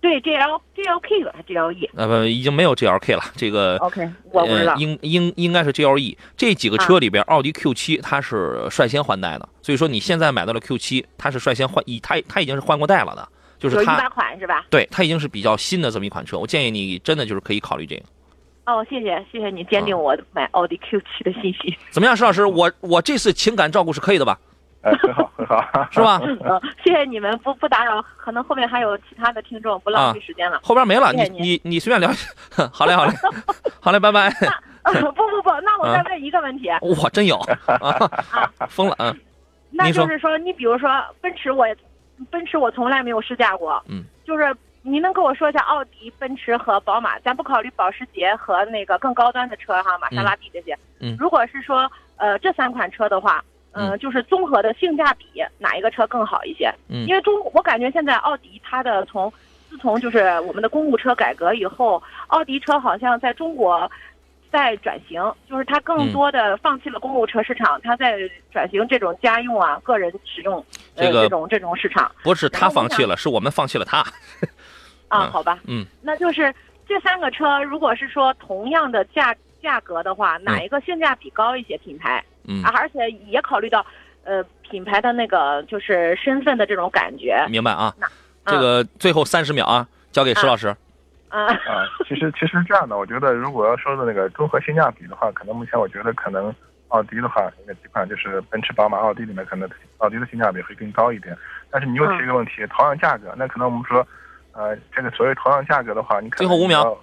对，G L G L K 了，G L E，呃不，已经没有 G L K 了。这个 OK，我不知道。应应应该是 G L E 这几个车里边，奥迪 Q 七它是率先换代的，所以说你现在买到了 Q 七，它是率先换，已它它已经是换过代了的，就是它。一八款是吧？对，它已经是比较新的这么一款车。我建议你真的就是可以考虑这个。哦，谢谢谢谢你坚定我买奥迪 Q 七的信息。怎么样，石老师？我我这次情感照顾是可以的吧？哎，很好，很好，是吧？嗯，谢谢你们，不不打扰，可能后面还有其他的听众，不浪费时间了。后边没了，你你你随便聊。好嘞，好嘞，好嘞，拜拜。不不不，那我再问一个问题。我，真有啊！疯了，嗯。那就是说，你比如说奔驰，我奔驰我从来没有试驾过。嗯。就是您能跟我说一下奥迪、奔驰和宝马，咱不考虑保时捷和那个更高端的车哈，玛莎拉蒂这些。嗯。如果是说呃这三款车的话。嗯，就是综合的性价比，哪一个车更好一些？嗯，因为中我感觉现在奥迪它的从自从就是我们的公务车改革以后，奥迪车好像在中国在转型，就是它更多的放弃了公路车市场，它在转型这种家用啊、个人使用这个这种这种市场。不是他放弃了，是我们放弃了他。啊，好吧，嗯，那就是这三个车，如果是说同样的价价格的话，哪一个性价比高一些？品牌，嗯，而且也考虑到，呃，品牌的那个就是身份的这种感觉。明白啊？这个最后三十秒啊，交给石老师。啊啊，其实其实是这样的，我觉得如果要说的那个综合性价比的话，可能目前我觉得可能奥迪的话，那个几款就是奔驰、宝马、奥迪里面，可能奥迪的性价比会更高一点。但是你又提一个问题，同样价格，那可能我们说，呃，这个所谓同样价格的话，你可最后五秒。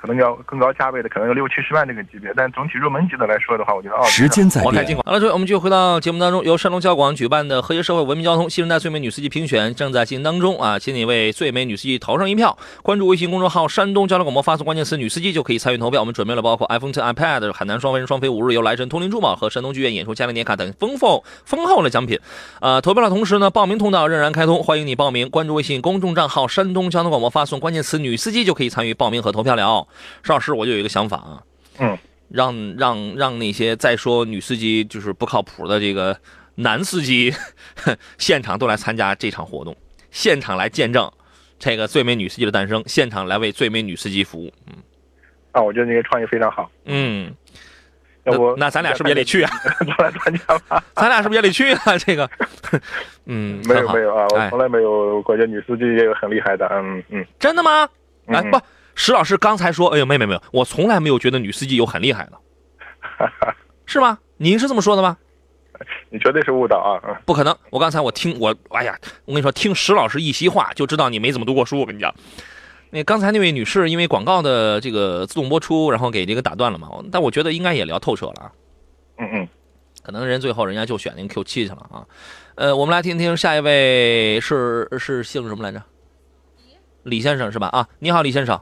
可能要更高价位的，可能有六七十万这个级别，但总体入门级的来说的话，我觉得奥迪。时间在变。好了，各位，我们继续回到节目当中。由山东交广举办的和谐社会文明交通新时代最美女司机评选正在进行当中啊，请你为最美女司机投上一票。关注微信公众号“山东交通广播”，发送关键词“女司机”就可以参与投票。我们准备了包括 iPhone 10、iPad、海南双飞人双飞五日游、莱神通灵珠宝和山东剧院演出嘉年年卡等丰富丰厚的奖品。呃，投票的同时呢，报名通道仍然开通，欢迎你报名。关注微信公众账号“山东交通广播”，发送关键词“女司机”就可以参与报名和投票了。邵老师，我。就有一个想法啊，嗯，让让让那些再说女司机就是不靠谱的这个男司机，现场都来参加这场活动，现场来见证这个最美女司机的诞生，现场来为最美女司机服务。嗯，啊，我觉得这个创意非常好。嗯，要不那咱俩是不是也得去啊？来参加吧。咱俩是不是也得去啊？这个，嗯，没有没有啊，我从来没有感觉女司机也有很厉害的。嗯嗯，真的吗？哎不。石老师刚才说：“哎呦，没有没有，我从来没有觉得女司机有很厉害的，是吗？您是这么说的吗？你绝对是误导啊！不可能，我刚才我听我，哎呀，我跟你说，听石老师一席话就知道你没怎么读过书。我跟你讲，那刚才那位女士因为广告的这个自动播出，然后给这个打断了嘛。但我觉得应该也聊透彻了啊。嗯嗯，可能人最后人家就选那个 Q 七去了啊。呃，我们来听听下一位是是姓什么来着？李先生是吧？啊，你好，李先生。”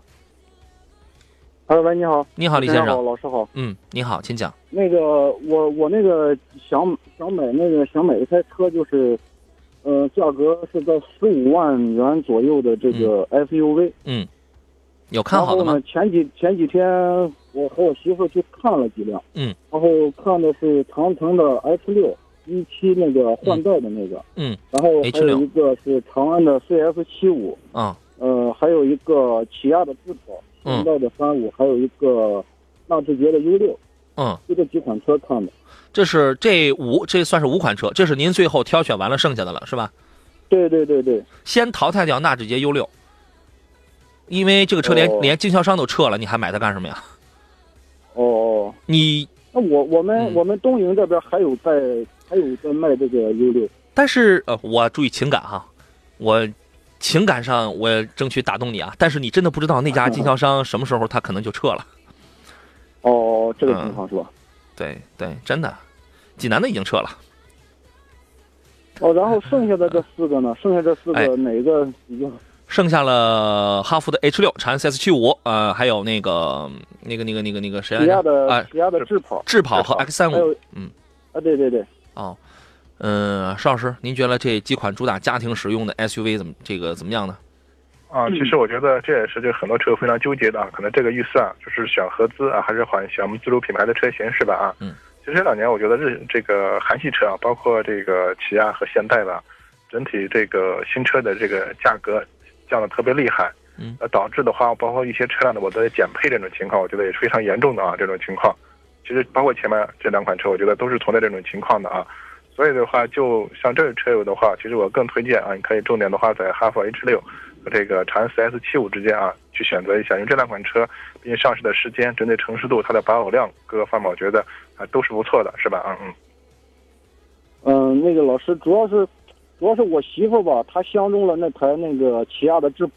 哎喂，你好，你好，李先生，老师好，嗯，你好，请讲。那个，我我那个想想买那个想买一台车，就是，呃，价格是在十五万元左右的这个 SUV。嗯，有看好的吗？前几前几天我和我媳妇去看了几辆。嗯。然后看的是长城的 H 六一七那个换代的那个。嗯。然后还有一个是长安的 CS 七五。啊。呃，还有一个起亚的智跑。现代的三五，还有一个纳智捷的 U 六，嗯，就这几款车看的。这是这五，这算是五款车，这是您最后挑选完了剩下的了，是吧？对对对对。先淘汰掉纳智捷 U 六，因为这个车连连经销商都撤了，你还买它干什么呀？哦哦。你那我我们我们东营这边还有在还有在卖这个 U 六，但是呃，我注意情感哈，我。情感上我争取打动你啊，但是你真的不知道那家 经销商什么时候他可能就撤了。哦，这个情况是吧？对对，真的，济南的已经撤了。哦，然后剩下的这四个呢？剩下这四个哪个已经？剩下了哈弗的 H 六、长安 CS 七五，呃，还有那个那个那个那个那个谁来着？啊，起亚的智跑、智跑和 X 三五。嗯。啊，对对对。哦。嗯，邵老师，您觉得这几款主打家庭使用的 SUV 怎么这个怎么样呢？啊，其实我觉得这也是就很多车非常纠结的啊，可能这个预算就是选合资啊，还是选选我们自主品牌的车型是吧？啊，嗯，其实这两年我觉得日这个韩系车啊，包括这个起亚和现代吧，整体这个新车的这个价格降的特别厉害，嗯，呃，导致的话，包括一些车辆的我的减配这种情况，我觉得也是非常严重的啊，这种情况，其实包括前面这两款车，我觉得都是存在这种情况的啊。所以的话，就像这个车友的话，其实我更推荐啊，你可以重点的话在哈弗 H 六和这个长安 CS 七五之间啊去选择一下，因为这两款车毕竟上市的时间、针对城市度、它的保有量各个方面，我觉得啊都是不错的，是吧？嗯嗯。嗯，那个老师主要是，主要是我媳妇吧，她相中了那台那个起亚的智，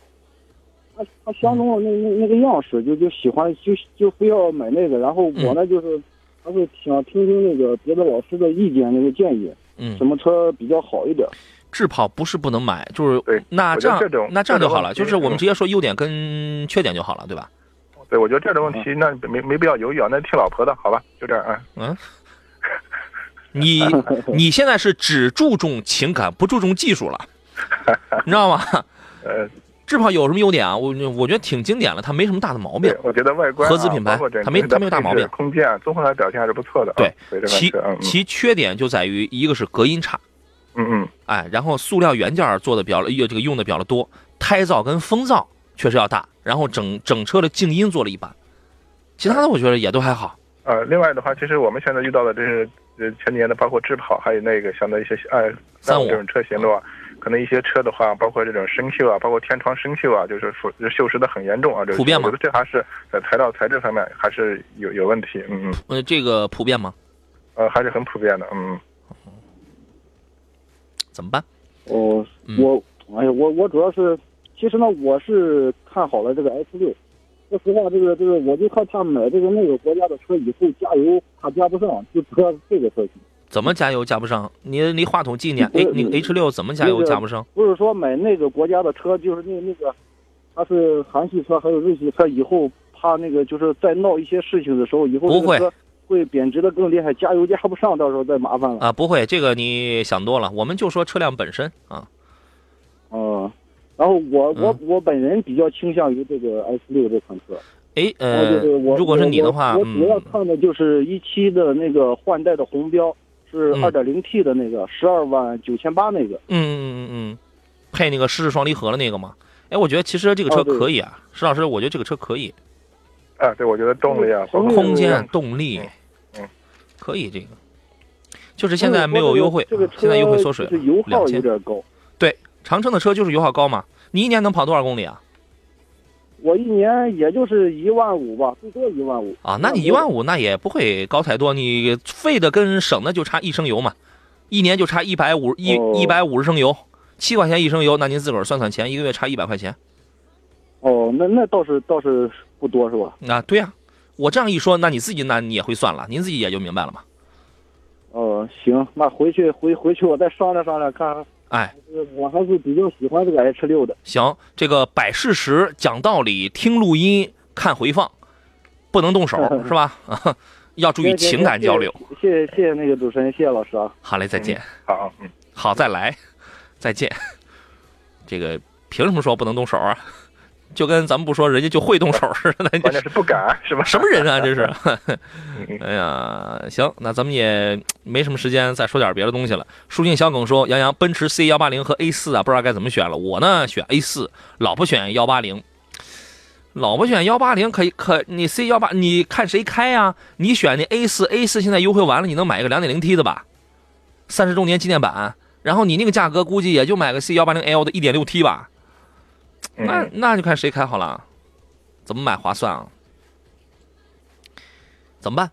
她她相中了那那那个样式，就就喜欢就就非要买那个，然后我呢就是。还是想听听那个别的老师的意见，那个建议，嗯，什么车比较好一点？智跑不是不能买，就是，那这样那这样就好了，就是我们直接说优点跟缺点就好了，对吧？对，我觉得这种问题那没没必要犹豫啊，那听老婆的好吧，就这样啊。嗯，你你现在是只注重情感，不注重技术了，你知道吗？呃。智跑有什么优点啊？我我觉得挺经典了，它没什么大的毛病。我觉得外观合资品牌，它没它没有大毛病。空间啊，综合来表现还是不错的。对，其其缺点就在于一个是隔音差，嗯嗯，哎，然后塑料原件做的比较，这个用的比较多，胎噪跟风噪确实要大，然后整整车的静音做了一般，其他的我觉得也都还好。呃，另外的话，其实我们现在遇到的这是呃前年的，包括智跑，还有那个相对一些哎三五这种车型的话。可能一些车的话，包括这种生锈啊，包括天窗生锈啊，就是腐锈蚀的很严重啊。普遍吗？我觉得这还是在材料材质方面还是有有问题。嗯嗯。呃，这个普遍吗？呃，还是很普遍的。嗯。怎么办？我我哎呀，我我主要是，其实呢，我是看好了这个 S 六。说实话，这个这个，我就害怕买这个那个国家的车以后加油怕加不上，就主要是这个车型。怎么加油加不上？你离话筒近点。哎那个 H 六怎么加油加不上？不是说买那个国家的车，就是那那个，它是韩系车还有日系车，以后怕那个就是在闹一些事情的时候，以后不会会贬值的更厉害，加油加不上，到时候再麻烦了。啊，不会，这个你想多了。我们就说车辆本身啊。哦，然后我我我本人比较倾向于这个 S 六这款车。哎，呃，如果是你的话，我主要看的就是一期的那个换代的红标。是二点零 T 的那个，十二万九千八那个。嗯嗯嗯嗯，配那个湿式双离合的那个吗？哎，我觉得其实这个车可以啊，石老师，我觉得这个车可以。啊，对，我觉得动力啊，空间、动力，嗯，可以这个。就是现在没有优惠，现在优惠缩水了，两千。有点高。对，长城的车就是油耗高嘛。你一年能跑多少公里啊？我一年也就是一万五吧，最多一万五啊。那你一万五那也不会高太多，你费的跟省的就差一升油嘛，一年就差一百五一一百五十升油，七块钱一升油，那您自个儿算算钱，一个月差一百块钱。哦，那那倒是倒是不多是吧？啊，对呀，我这样一说，那你自己那你也会算了，您自己也就明白了嘛。哦，行，那回去回回去我再商量商量看。哎，我还是比较喜欢这个 H 六的。行，这个摆事实、讲道理、听录音、看回放，不能动手，是吧？要注意情感交流。谢谢谢谢那个主持人，谢谢老师啊。好嘞，再见。好，嗯，好，再来，再见。这个凭什么说不能动手啊？就跟咱们不说，人家就会动手似的，关键是不敢，是吧？什么人啊，这是？哎呀，行，那咱们也没什么时间再说点别的东西了。书信小耿说：“杨洋，奔驰 C 幺八零和 A 四啊，不知道该怎么选了。我呢选 A 四，老婆选幺八零。老婆选幺八零可以，可你 C 幺八，你看谁开呀？你选那 A 四，A 四现在优惠完了，你能买个两点零 T 的吧？三十周年纪念版，然后你那个价格估计也就买个 C 幺八零 L 的一点六 T 吧。”那那就看谁开好了，怎么买划算啊？怎么办？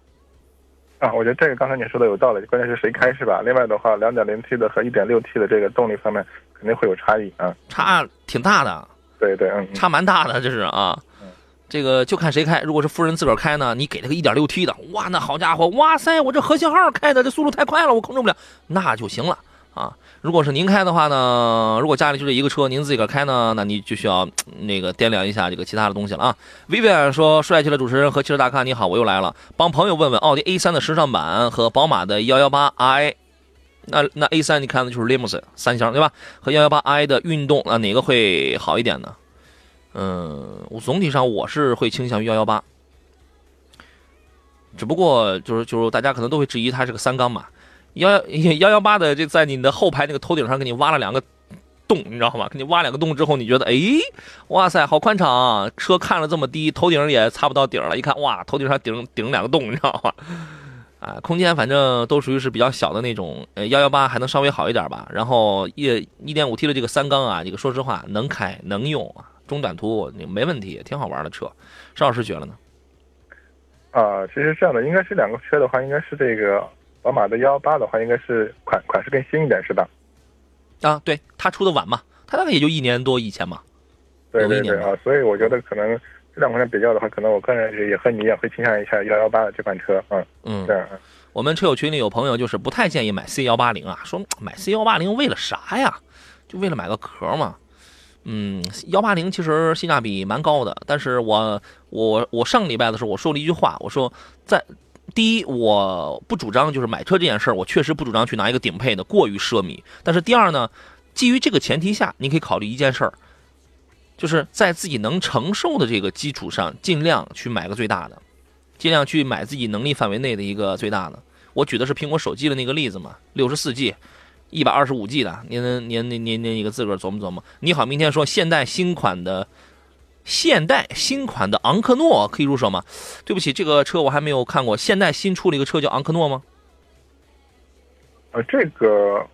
啊，我觉得这个刚才你说的有道理，关键是谁开是吧？另外的话，两点零 T 的和一点六 T 的这个动力方面肯定会有差异啊，差挺大的。对对，嗯，差蛮大的，这是啊。这个就看谁开。如果是夫人自个儿开呢，你给他个一点六 T 的，哇，那好家伙，哇塞，我这核信号开的这速度太快了，我控制不了，那就行了。啊，如果是您开的话呢，如果家里就这一个车，您自己个开呢，那你就需要那个掂量一下这个其他的东西了啊。Vivian 说：“帅气的主持人和汽车大咖，你好，我又来了，帮朋友问问奥迪 A3 的时尚版和宝马的 118i，那那 A3 你看的就是 Limousine 三厢对吧？和 118i 的运动啊哪个会好一点呢？嗯，我总体上我是会倾向于118，只不过就是就是大家可能都会质疑它是个三缸嘛。幺幺幺幺八的，这在你的后排那个头顶上给你挖了两个洞，你知道吗？给你挖两个洞之后，你觉得，哎，哇塞，好宽敞啊！车看了这么低，头顶也擦不到顶了。一看，哇，头顶上顶顶两个洞，你知道吗？啊，空间反正都属于是比较小的那种。呃，幺幺八还能稍微好一点吧。然后一一点五 T 的这个三缸啊，这个说实话能开能用啊，中短途没问题，挺好玩的车。邵老师觉得呢？啊，其实这样的，应该是两个车的话，应该是这个。宝马的幺幺八的话，应该是款款式更新一点，是吧？啊，对，它出的晚嘛，它大概也就一年多以前嘛。对对对啊，所以我觉得可能这两款车比较的话，可能我个人也和你也会倾向一下幺幺八的这款车，嗯嗯。对。我们车友群里有朋友就是不太建议买 C 幺八零啊，说买 C 幺八零为了啥呀？就为了买个壳嘛。嗯，幺八零其实性价比蛮高的，但是我我我上个礼拜的时候我说了一句话，我说在。第一，我不主张就是买车这件事儿，我确实不主张去拿一个顶配的，过于奢靡。但是第二呢，基于这个前提下，你可以考虑一件事儿，就是在自己能承受的这个基础上，尽量去买个最大的，尽量去买自己能力范围内的一个最大的。我举的是苹果手机的那个例子嘛，六十四 G，一百二十五 G 的，您您您您您一个自个儿琢磨琢磨。你好，明天说现代新款的，现代新款的昂克诺可以入手吗？对不起，这个车我还没有看过。现代新出了一个车叫昂克诺吗？呃，这个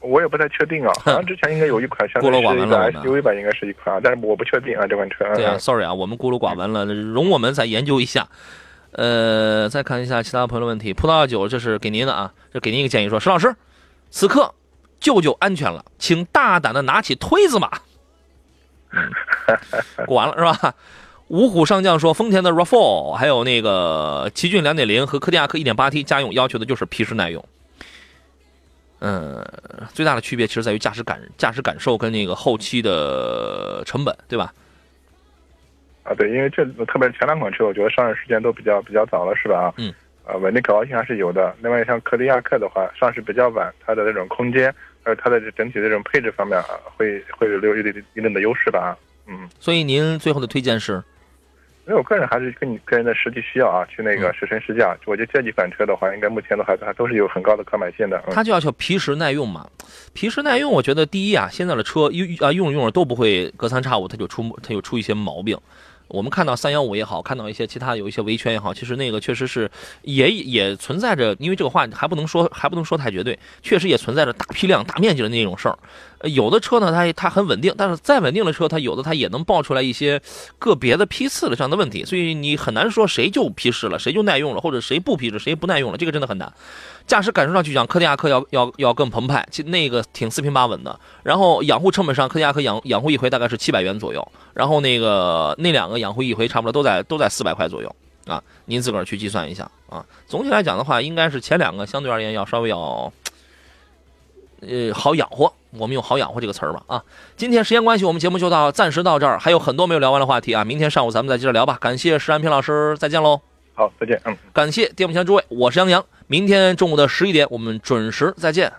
我也不太确定啊，好像之前应该有一款，相对是一个 SUV 吧，应该是一款，但是我不确定啊，这款车。对啊，sorry 啊，我们孤陋寡闻了，容我们再研究一下。呃，再看一下其他朋友的问题。葡萄酒，这是给您的啊，这给您一个建议，说石老师，此刻舅舅安全了，请大胆的拿起推子吧。过 完了是吧？五虎上将说，丰田的 RAV4，还有那个奇骏2.0和柯迪亚克 1.8T 家用，要求的就是皮实耐用。嗯，最大的区别其实在于驾驶感、驾驶感受跟那个后期的成本，对吧？啊，对，因为这特别是前两款车，我觉得上市时间都比较比较早了，是吧？嗯。呃，稳定可靠性还是有的。另外，像柯迪亚克的话，上市比较晚，它的那种空间，还有它的整体的这种配置方面啊，会会有有一定一定的优势吧？嗯。所以您最后的推荐是？因为我个人还是跟你个人的实际需要啊，去那个试乘试驾。我觉得这几款车的话，应该目前的话还都是有很高的可买性的。它就要求皮实耐用嘛？皮实耐用，我觉得第一啊，现在的车用啊用着用着都不会隔三差五它就出它就出一些毛病。我们看到三幺五也好，看到一些其他有一些维权也好，其实那个确实是也也存在着，因为这个话还不能说还不能说太绝对，确实也存在着大批量、大面积的那种事儿。有的车呢，它它很稳定，但是再稳定的车，它有的它也能爆出来一些个别的批次的这样的问题，所以你很难说谁就批示了，谁就耐用了，或者谁不批示，谁不耐用了，这个真的很难。驾驶感受上去讲，柯迪亚克要要要更澎湃，其那个挺四平八稳的。然后养护成本上，柯迪亚克养养护一回大概是七百元左右，然后那个那两个养护一回差不多都在都在四百块左右啊，您自个儿去计算一下啊。总体来讲的话，应该是前两个相对而言要稍微要呃好养活，我们用好养活这个词儿吧啊。今天时间关系，我们节目就到暂时到这儿，还有很多没有聊完的话题啊，明天上午咱们再接着聊吧。感谢石安平老师，再见喽。好，再见。嗯，感谢电幕前诸位，我是杨洋。明天中午的十一点，我们准时再见。